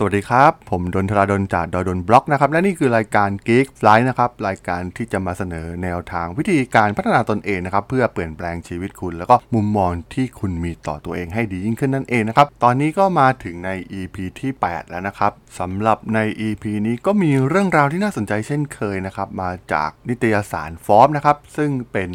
สวัสดีครับ ผมดนทราดนจากดอดนบล็อกนะครับและนี่คือรายการ Geek Flight นะครับรายการที่จะมาเสนอแนวทางวิธีการพัฒนาตนเองนะครับเพื่อเปลี่ยนแปลงชีวิตคุณ แล้วก็มุมมองที่คุณมีต่อตัวเองให้ดียิ่งขึ้นนั่นเองนะครับตอนนี้ก็มาถึงใน EP ที่ 8 แล้วนะครับสำหรับใน EP นี้ก็มีเรื่องราวที่น่าสนใจเช่นเคยนะครับมาจากนิตยสารฟอร์มนะครับซึ่งเป็น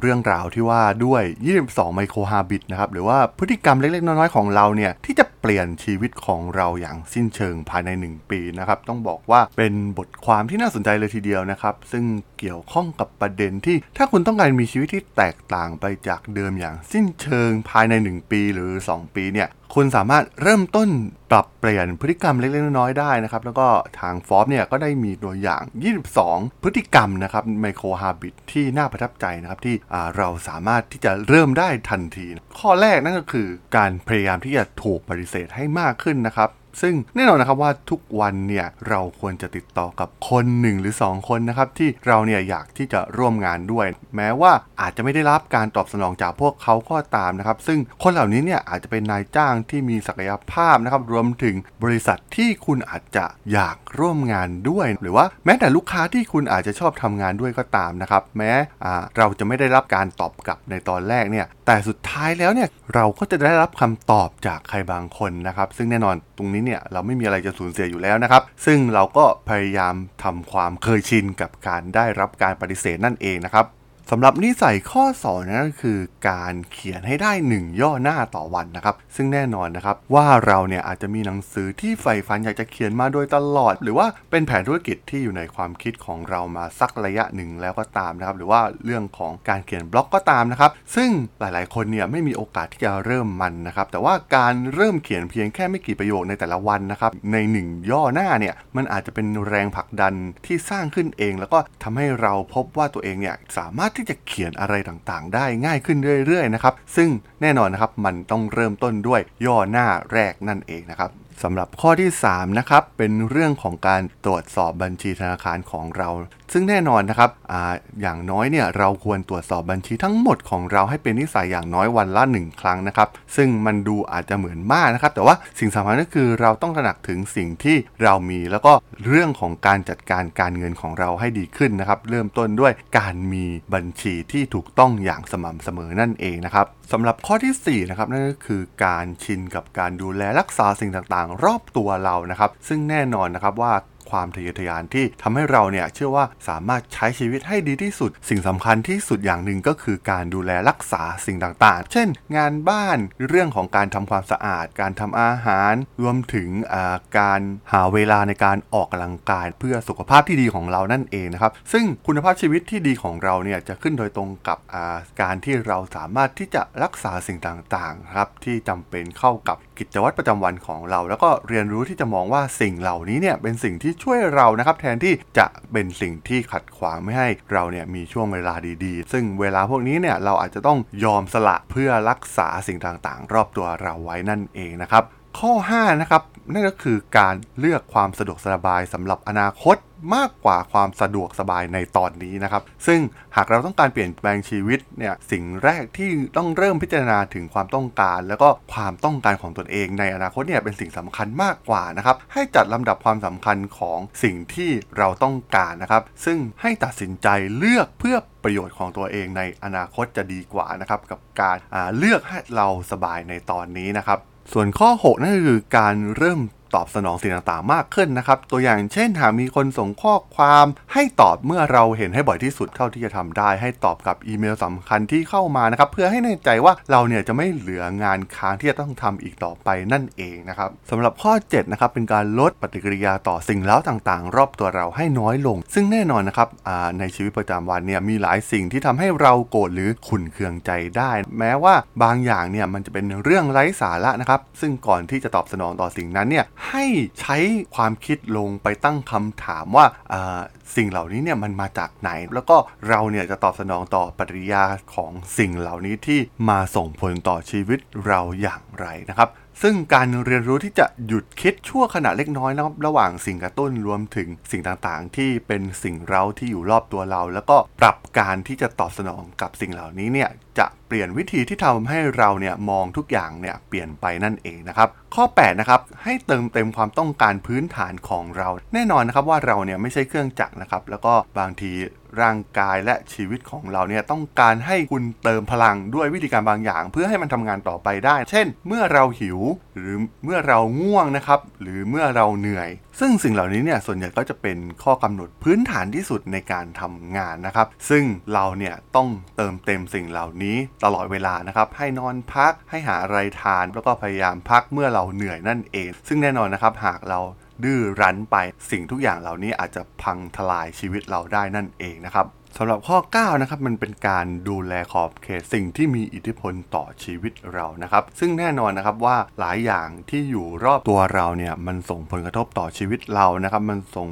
เรื่องราวที่ว่าด้วย 22 ไมโครฮาบิตนะครับหรือว่าพฤติกรรมเล็กๆน้อยๆของเราเนี่ยที่จะเปลี่ยนชีวิตของเราอย่างสิ้นเชิงภายใน 1 ปีนะครับต้องบอกว่าเป็นบทความที่น่าสนใจเลยทีเดียวนะครับ ซึ่งเกี่ยวข้องกับประเด็นที่ถ้าคุณต้องการมีชีวิตที่แตกต่างไปจากเดิมอย่างสิ้นเชิงภายใน 1 ปีหรือ 2 ปีเนี่ยคุณสามารถเริ่มต้นปรับเปลี่ยนพฤติกรรมเล็กๆน้อยๆได้นะครับ แล้วก็ทางฟอร์บเนี่ยก็ได้มีตัวอย่าง 22 พฤติกรรมนะครับไมโครฮาบิตที่น่าประทับใจนะครับที่เราสามารถที่จะเริ่มได้ทันที ข้อแรกนั่นก็คือการพยายามที่จะถูกปฏิเสธให้มากขึ้นนะครับ ซึ่งแน่นอนนะครับว่าทุกวันเนี่ยเราควรจะติดต่อกับคนหนึ่งหรือ 2 คนนะครับที่เราเนี่ยอยากที่จะร่วมงานด้วย แม้ว่าอาจจะไม่ได้รับการตอบสนองจากพวกเขาก็ตามนะครับ ซึ่งคนเหล่านี้เนี่ยอาจจะเป็นนายจ้างที่มีศักยภาพนะครับรวมถึงบริษัทที่คุณอาจจะอยากร่วมงานด้วย หรือว่าแม้แต่ลูกค้าที่คุณอาจจะชอบทำงานด้วยก็ตามนะครับ แม้เราจะไม่ได้รับการตอบกลับในตอนแรกเนี่ยแต่สุดท้ายแล้วเนี่ยเราก็จะได้รับคำตอบจากใครบางคนนะครับ ซึ่งแน่นอนตรงนี้เนี่ยเราไม่มีอะไรจะสูญเสียอยู่แล้วนะครับ ซึ่งเราก็พยายามทำความเคยชินกับการได้รับการปฏิเสธนั่นเองนะครับ สำหรับนิสัยข้อ2นั่นก็คือการเขียนให้ได้ 1 ย่อหน้าต่อวันนะครับ ซึ่งแน่นอนนะครับว่าเราเนี่ยอาจจะมีหนังสือที่ใฝ่ฝันอยากจะเขียนมาโดยตลอด หรือว่าเป็นแผนธุรกิจที่อยู่ในความคิดของเรามาสักระยะหนึ่งแล้วก็ตามนะครับ หรือว่าเรื่องของการเขียนบล็อกก็ตามนะครับ ซึ่งหลายๆ คนเนี่ยไม่มีโอกาสที่จะเริ่มมันนะครับ แต่ว่าการเริ่มเขียนเพียงแค่ไม่กี่ประโยคในแต่ละวันนะครับ ใน 1 ย่อหน้าเนี่ยมันอาจจะเป็นแรงผลักดันที่สร้างขึ้นเอง แล้วก็ทำให้เราพบว่าตัวเองเนี่ยสามารถที่จะเขียนอะไรต่างๆ ได้ง่ายขึ้นเรื่อยๆนะครับซึ่งแน่นอนนะครับมันต้องเริ่มต้นด้วยย่อหน้าแรกนั่นเองนะครับสำหรับข้อที่3นะครับเป็นเรื่องของการตรวจสอบบัญชีธนาคารของเรา ซึ่งแน่นอนนะครับออย่างน้อยเนี่ยเราควรตรวจสอบบัญชีทั้งหมดของเราให้เป็นนิสัยอย่างน้อยวันละ 1 ครั้งนะครับ ซึ่งมันดูอาจจะเหมือนมากนะครับ แต่ว่าสิ่งสำคัญก็คือเราต้องตระหนักถึงสิ่งที่เรามีแล้วก็เรื่องของการจัดการการเงินของเราให้ดีขึ้นนะครับ เริ่มต้นด้วยการมีบัญชีที่ถูกต้องอย่างสม่ำเสมอนั่นเองนะครับสำหรับข้อที่4นะครับนั่นก็คือการชินกับการดูแลรักษาสิ่งต่างๆ รอบตัวเรานะครับ ซึ่งแน่นอนนะครับว่า ความทะเยอทะยานที่ทำให้เราเนี่ยเชื่อว่าสามารถใช้ชีวิตให้ดีที่สุด สิ่งสำคัญที่สุดอย่างหนึ่งก็คือการดูแลรักษาสิ่งต่างๆ เช่น งานบ้านเรื่องของการทำความสะอาด การทำอาหาร รวมถึงการหาเวลาในการออกกำลังกาย เพื่อสุขภาพที่ดีของเรานั่นเองนะครับ ซึ่งคุณภาพชีวิตที่ดีของเราเนี่ยจะขึ้นโดยตรงกับการที่เราสามารถที่จะรักษาสิ่งต่างๆครับที่จำเป็นเข้ากับ กิจวัตรประจำวันของเรา แล้วก็เรียนรู้ที่จะมองว่าสิ่งเหล่านี้เนี่ยเป็นสิ่งที่ช่วยเรานะครับแทนที่จะเป็นสิ่งที่ขัดขวางไม่ให้เราเนี่ยมีช่วงเวลาดีๆ ซึ่งเวลาพวกนี้เนี่ยเราอาจจะต้องยอมสละเพื่อรักษาสิ่งต่างๆ รอบตัวเราไว้นั่นเองนะครับ ข้อ 5 นะครับ นั่นก็คือการเลือกความสะดวกสบายสำหรับอนาคตมากกว่าความสะดวกสบายในตอนนี้นะครับ ซึ่งหากเราต้องการเปลี่ยนแปลงชีวิตเนี่ยสิ่งแรกที่ต้องเริ่มพิจารณาถึงความต้องการ แล้วก็ความต้องการของตนเองในอนาคตเนี่ยเป็นสิ่งสำคัญมากกว่านะครับ ให้จัดลำดับความสำคัญของสิ่งที่เราต้องการนะครับ ซึ่งให้ตัดสินใจเลือกเพื่อประโยชน์ของตัวเองในอนาคตจะดีกว่านะครับกับการเลือกให้เราสบายในตอนนี้นะครับ ส่วนข้อ 6 นั่นคือการเริ่ม ตอบสนองสิ่งต่างๆ มากขึ้นนะครับ ตัวอย่างเช่นหากมีคนส่งข้อความให้ตอบเมื่อเราเห็นให้บ่อยที่สุดเท่าที่จะทำได้ ให้ตอบกับอีเมลสำคัญที่เข้ามานะครับเพื่อให้แน่ใจว่าเราเนี่ยจะไม่เหลืองานค้างที่จะต้องทำอีกต่อไปนั่นเองนะครับสำหรับข้อ7นะครับเป็นการลดปฏิกิริยาต่อสิ่งเล้าต่างๆ รอบตัวเราให้น้อยลง ซึ่งแน่นอนนะครับในชีวิตประจำวันเนี่ยมีหลายสิ่งที่ทำให้เราโกรธหรือขุนเคืองใจได้ แม้ว่าบางอย่างเนี่ยมันจะเป็นเรื่องไร้สาระนะครับซึ่งก่อนที่จะตอบสนองต่อสิ่งนั้นเนี่ยให้ใช้ความคิดลงไปตั้งคำถามว่าสิ่งเหล่านี้เนี่ยมันมาจากไหน แล้วก็เราเนี่ยจะตอบสนองต่อปฏิกิริยาของสิ่งเหล่านี้ที่มาส่งผลต่อชีวิตเราอย่างไรนะครับ ซึ่งการเรียนรู้ที่จะหยุดคิดชั่วขณะเล็กน้อยนะครับระหว่างสิ่งกระตุ้นรวมถึงสิ่งต่างๆ ที่เป็นสิ่งเร้าที่อยู่รอบตัวเรา แล้วก็ปรับการที่จะตอบสนองกับสิ่งเหล่านี้เนี่ยจะเปลี่ยนวิธีที่ทำให้เราเนี่ยมองทุกอย่างเนี่ยเปลี่ยนไปนั่นเองนะครับ ข้อ8นะครับให้เติมเต็มความต้องการพื้นฐานของเรา แน่นอนนะครับว่าเราเนี่ยไม่ใช่เครื่องจักรนะครับแล้วก็บางที ร่างกายและชีวิตของเราเนี่ยต้องการให้คุณเติมพลังด้วยวิธีการบางอย่าง เพื่อให้มันทำงานต่อไปได้ เช่น เมื่อเราหิว หรือเมื่อเราง่วงนะครับ หรือเมื่อเราเหนื่อย ซึ่งสิ่งเหล่านี้เนี่ยส่วนใหญ่ก็จะเป็นข้อกำหนดพื้นฐานที่สุดในการทำงานนะครับ ซึ่งเราเนี่ยต้องเติมเต็มสิ่งเหล่านี้ตลอดเวลานะครับให้นอนพักให้หาอะไรทาน แล้วก็พยายามพักเมื่อเราเหนื่อยนั่นเอง ซึ่งแน่นอนนะครับหากเรา ดื้อรั้นไป สิ่งทุกอย่างเหล่านี้อาจจะพังทลายชีวิตเราได้นั่นเองนะครับสำหรับข้อ 9 นะครับ มันเป็นการดูแลขอบเขตสิ่งที่มีอิทธิพลต่อชีวิตเรานะครับ ซึ่งแน่นอนนะครับว่าหลายอย่างที่อยู่รอบตัวเราเนี่ยมันส่งผลกระทบต่อชีวิตเรานะครับ มันส่ง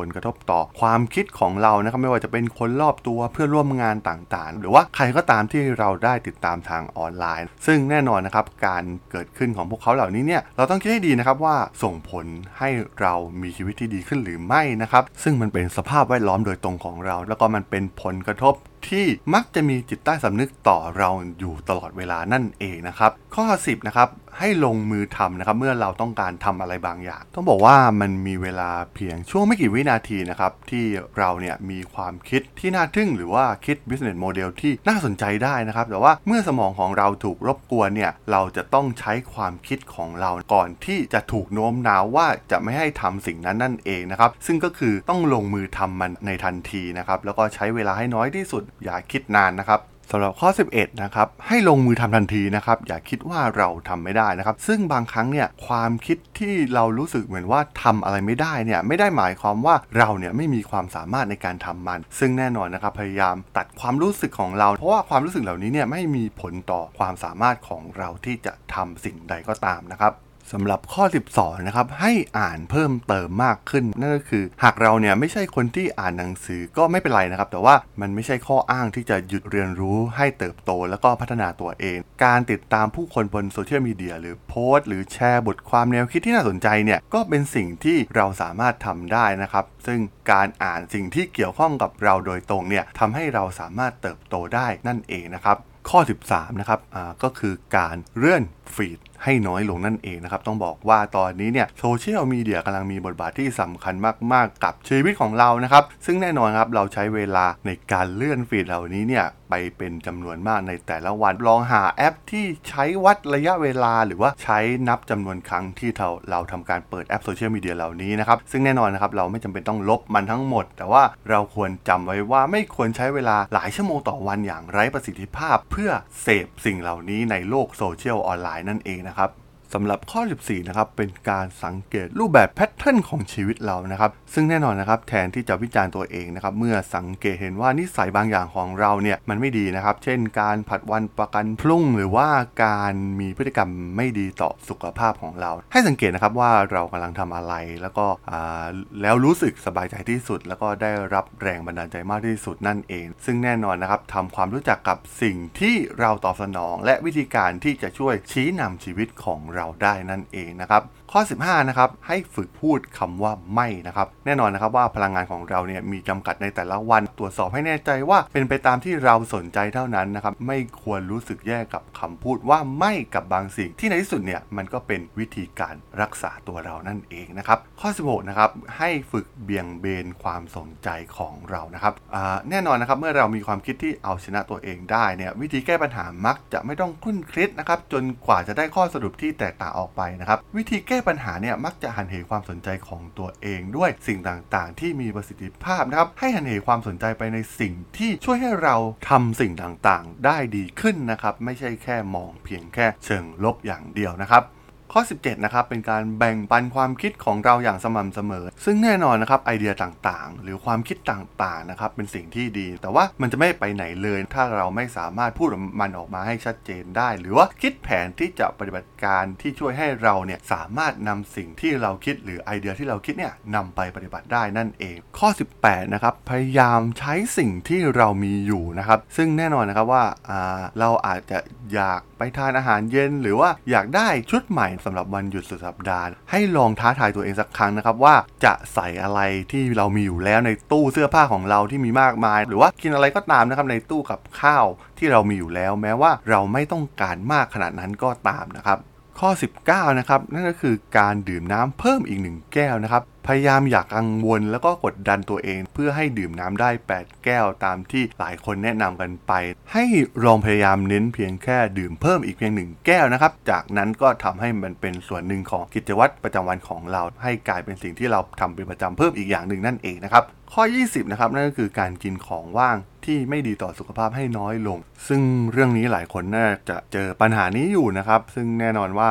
ผลกระทบต่อความคิดของเรานะครับไม่ว่าจะเป็นคนรอบตัวเพื่อร่วมงานต่างๆ หรือว่าใครก็ตามที่เราได้ติดตามทางออนไลน์ ซึ่งแน่นอนนะครับการเกิดขึ้นของพวกเขาเหล่านี้เนี่ยเราต้องคิดให้ดีนะครับว่าส่งผลให้เรามีชีวิตที่ดีขึ้นหรือไม่นะครับซึ่งมันเป็นสภาพแวดล้อมโดยตรงของเรา แล้วก็มันเป็นผลกระทบที่มักจะมีจิตใต้สำนึกต่อเราอยู่ตลอดเวลานั่นเองนะครับ ข้อ 10 นะครับ ให้ลงมือทำนะครับ เมื่อเราต้องการทำอะไรบางอย่าง ต้องบอกว่ามันมีเวลาเพียงช่วงไม่กี่วินาทีนะครับ ที่เราเนี่ยมีความคิดที่น่าทึ่ง หรือว่าคิด business model ที่น่าสนใจได้นะครับ แต่ว่าเมื่อสมองของเราถูกรบกวนเนี่ยเราจะต้องใช้ความคิดของเราก่อนที่จะถูกโน้มน้าวว่าจะไม่ให้ทำสิ่งนั้นนั่นเองนะครับ ซึ่งก็คือต้องลงมือทำมันในทันทีนะครับแล้วก็ใช้เวลาให้น้อยที่สุดอย่าคิดนานนะครับ สำหรับข้อ 11 นะครับ ให้ลงมือทำทันทีนะครับ อย่าคิดว่าเราทำไม่ได้นะครับ ซึ่งบางครั้งเนี่ยความคิดที่เรารู้สึกเหมือนว่าทำอะไรไม่ได้เนี่ยไม่ได้หมายความว่าเราเนี่ยไม่มีความสามารถในการทำมัน ซึ่งแน่นอนนะครับพยายามตัดความรู้สึกของเรา เพราะว่าความรู้สึกเหล่านี้เนี่ยไม่มีผลต่อความสามารถของเราที่จะทำสิ่งใดก็ตามนะครับ สำหรับข้อ 12 นะครับ ให้อ่านเพิ่มเติมมากขึ้น นั่นก็คือ หากเราเนี่ยไม่ใช่คนที่อ่านหนังสือก็ไม่เป็นไรนะครับ แต่ว่ามันไม่ใช่ข้ออ้างที่จะหยุดเรียนรู้ให้เติบโตแล้วก็พัฒนาตัวเอง การติดตามผู้คนบนโซเชียลมีเดียหรือโพสต์ หรือแชร์บทความแนวคิดที่น่าสนใจเนี่ยก็เป็นสิ่งที่เราสามารถทำได้นะครับ ซึ่งการอ่านสิ่งที่เกี่ยวข้องกับเราโดยตรงเนี่ยทำให้เราสามารถเติบโตได้นั่นเองนะครับข้อ 13 นะครับ ก็คือการเลื่อน ฟีดให้น้อยลงนั่นเองนะครับ ต้องบอกว่าตอนนี้เนี่ยโซเชียลมีเดียกำลังมีบทบาทที่สำคัญมาก ๆ กับชีวิตของเรานะครับ ซึ่งแน่นอนครับเราใช้เวลาในการเลื่อนฟีดเหล่านี้เนี่ยไปเป็นจำนวนมากในแต่ละวัน ลองหาแอปที่ใช้วัดระยะเวลา หรือว่าใช้นับจำนวนครั้งที่เราเราทำการเปิดแอปโซเชียลมีเดียเหล่านี้นะครับ ซึ่งแน่นอนนะครับเราไม่จำเป็นต้องลบมันทั้งหมด แต่ว่าเราควรจำไว้ว่าไม่ควรใช้เวลาหลายชั่วโมงต่อวันอย่างไร้ประสิทธิภาพ เพื่อเสพสิ่งเหล่านี้ในโลกโซเชียลออนไลน์นั่นเองนะครับ สำหรับข้อ 14 นะครับ เป็นการสังเกตรูปแบบ pattern ของชีวิตเรานะครับ ซึ่งแน่นอนนะครับ แทนที่จะวิจารณ์ตัวเองนะครับ เมื่อสังเกตเห็นว่านิสัยบางอย่างของเราเนี่ยมันไม่ดีนะครับ เช่น การผัดวันประกันพรุ่ง หรือว่าการมีพฤติกรรมไม่ดีต่อสุขภาพของเรา ให้สังเกตนะครับว่าเรากำลังทำอะไร แล้วก็แล้วรู้สึกสบายใจที่สุด แล้วก็ได้รับแรงบันดาลใจมากที่สุดนั่นเอง ซึ่งแน่นอนนะครับทำความรู้จักกับสิ่งที่เราตอบสนอง และวิธีการที่จะช่วยชี้นำชีวิตของเราเราได้นั่นเองนะครับ ข้อ 15 นะครับ ให้ฝึกพูดคำว่าไม่นะครับ แน่นอนนะครับว่าพลังงานของเราเนี่ยมีจำกัดในแต่ละวัน ตรวจสอบให้แน่ใจว่าเป็นไปตามที่เราสนใจเท่านั้นนะครับ ไม่ควรรู้สึกแย่กับคำพูดว่าไม่กับบางสิ่ง ที่ในที่สุดเนี่ยมันก็เป็นวิธีการรักษาตัวเรานั่นเองนะครับ ข้อ 16 นะครับ ให้ฝึกเบี่ยงเบนความสนใจของเรานะครับแน่นอนนะครับเมื่อเรามีความคิดที่เอาชนะตัวเองได้เนี่ยวิธีแก้ปัญหามักจะไม่ต้องคุ้นคลิดนะครับจนกว่าจะได้ข้อสรุปที่แตกต่างออกไปนะครับวิธีแก้ปัญหาเนี่ยมักจะหันเหความสนใจของตัวเองด้วยสิ่งต่างๆ ที่มีประสิทธิภาพนะครับ ให้หันเหความสนใจไปในสิ่งที่ช่วยให้เราทำสิ่งต่างๆ ได้ดีขึ้นนะครับ ไม่ใช่แค่มองเพียงแค่เชิงลบอย่างเดียวนะครับ ข้อ 17 นะครับ เป็นการแบ่งปันความคิดของเราอย่างสม่ำเสมอ ซึ่งแน่นอนนะครับ ไอเดียต่างๆ หรือความคิดต่างๆ นะครับ เป็นสิ่งที่ดี แต่ว่ามันจะไม่ไปไหนเลย ถ้าเราไม่สามารถพูดมันออกมาให้ชัดเจนได้ หรือว่าคิดแผนที่จะปฏิบัติการที่ช่วยให้เราเนี่ยสามารถนำสิ่งที่เราคิดหรือไอเดียที่เราคิดเนี่ยนำไปปฏิบัติได้นั่นเอง ข้อ 18 นะครับ พยายามใช้สิ่งที่เรามีอยู่นะครับ ซึ่งแน่นอนนะครับว่าเราอาจจะอยากไปทานอาหารเย็น หรือว่าอยากได้ชุดใหม่สำหรับวันหยุดสุดสัปดาห์ ให้ลองท้าทายตัวเองสักครั้งนะครับว่าจะใส่อะไรที่เรามีอยู่แล้วในตู้เสื้อผ้าของเราที่มีมากมาย หรือว่ากินอะไรก็ตามนะครับในตู้กับข้าวที่เรามีอยู่แล้ว แม้ว่าเราไม่ต้องการมากขนาดนั้นก็ตามนะครับข้อ 19 นะครับ นั่นก็คือการดื่มน้ำเพิ่มอีก 1 แก้วนะครับพยายามอยากกังวลแล้วก็กดดันตัวเอง เพื่อให้ดื่มน้ำได้ 8 แก้วตามที่หลายคนแนะนำกันไป ให้ลองพยายามเน้นเพียงแค่ดื่มเพิ่มอีกเพียง1แก้วนะครับ จากนั้นก็ทำให้มันเป็นส่วนหนึ่งของกิจวัตรประจำวันของเรา ให้กลายเป็นสิ่งที่เราทำเป็นประจำเพิ่มอีกอย่างหนึ่งนั่นเองนะครับข้อ 20 นะครับ นั่นก็คือการกินของว่างที่ไม่ดีต่อสุขภาพให้น้อยลง ซึ่งเรื่องนี้หลายคนน่าจะเจอปัญหานี้อยู่นะครับ ซึ่งแน่นอนว่า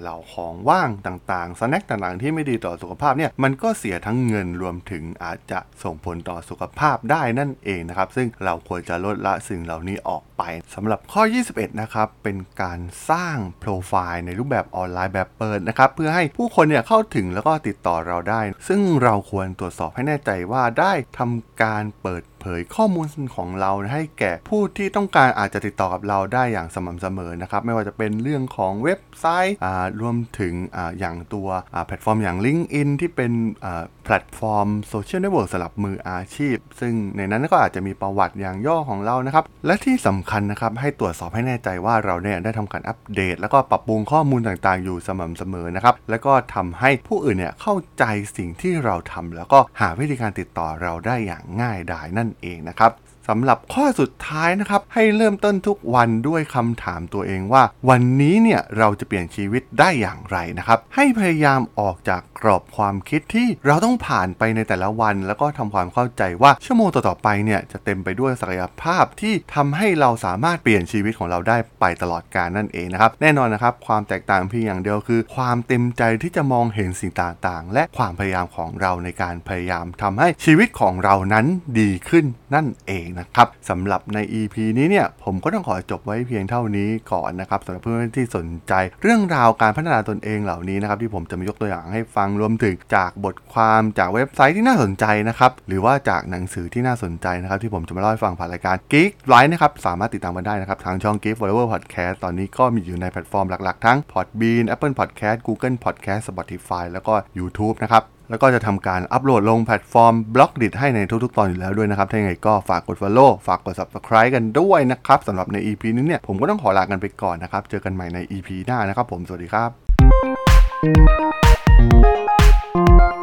เหล่าของว่างต่างๆสแน็คต่างๆ ที่ไม่ดีต่อสุขภาพเนี่ยมัันก็เสียทั้งเงินรวมถึงอาจจะส่งผลต่อสุขภาพได้นั่นเองนะครับ ซึ่งเราควรจะลดละสิ่งเหล่านี้ออกไปสำหรับข้อ 21 นะครับ เป็นการสร้างโปรไฟล์ในรูปแบบออนไลน์แบบเปิดนะครับ เพื่อให้ผู้คนเนี่ยเข้าถึงแล้วก็ติดต่อเราได้ ซึ่งเราควรตรวจสอบให้แน่ใจว่าได้ทำการเปิด ยข้อมูลของเราให้แก่ผู้ที่ต้องการอาจจะติดต่อกับเราได้อย่างสม่ำเสมอนะครับไม่ว่าจะเป็นเรื่องของเว็บไซต์รวมถึงออย่างตัวแพลตฟอร์มอย่าง LinkedIn ที่เป็นแพลตฟอร์มโซเชียลเน็ตเวิร์กสำหรับมืออาชีพ ซึ่งในนั้นก็อาจจะมีประวัติอย่างย่อของเรานะครับ และที่สำคัญนะครับให้ตรวจสอบให้แน่ใจว่าเราเนี่ยได้ทำการอัปเดต แล้วก็ปรับปรุงข้อมูลต่างๆ อยู่สม่ำเสมอนะครับแล้วก็ทำให้ผู้อื่นเนี่ยเข้าใจสิ่งที่เราทำแล้วก็หาวิธีการติดต่อเราได้อย่างง่ายดายนั่นเองนะครับ สำหรับข้อสุดท้ายนะครับ ให้เริ่มต้นทุกวันด้วยคำถามตัวเองว่า วันนี้เนี่ยเราจะเปลี่ยนชีวิตได้อย่างไรนะครับ ให้พยายามออกจากกรอบความคิดที่เราต้องผ่านไปในแต่ละวัน แล้วก็ทำความเข้าใจว่าชั่วโมงต่อๆไปเนี่ยจะเต็มไปด้วยศักยภาพที่ทำให้เราสามารถเปลี่ยนชีวิตของเราได้ไปตลอดกาลนั่นเองนะครับ แน่นอนนะครับ ความแตกต่างเพียงอย่างเดียวคือ ความเต็มใจที่จะมองเห็นสิ่งต่างๆ และความพยายามของเราในการพยายามทำให้ชีวิตของเรานั้นดีขึ้นนั่นเองนะครับสำหรับใน EP นี้เนี่ยผมก็ต้องขอจบไว้เพียงเท่านี้ก่อนนะครับสำหรับเพื่อนที่สนใจ เรื่องราวการพัฒนาตนเองเหล่านี้นะครับที่ผมจะมายกตัวอย่างให้ฟังรวมถึงจากบทความจากเว็บไซต์ที่น่าสนใจนะครับหรือว่าจากหนังสือที่น่าสนใจนะครับที่ผมจะมาเล่าให้ฟังผ่านรายการ Geek Life นะครับสามารถติดตามกันได้นะครับทางช่อง Geek Forever Podcast ตอนนี้ก็มีอยู่ในแพลตฟอร์มหลักๆ ทั้ง Podbean Apple Podcast Google Podcast Spotify แล้วก็ YouTube นะครับ แล้วก็จะทำการอัปโหลดลงแพลตฟอร์ม Blockdit ให้ในทุกๆ ตอนอยู่แล้วด้วยนะครับ ถ้าอย่างไรก็ฝากกด Follow ฝากกด Subscribe กันด้วยนะครับสำหรับใน EP นี้เนี่ยผมก็ต้องขอลากันไปก่อนนะครับ เจอกันใหม่ใน EP หน้านะครับผม สวัสดีครับ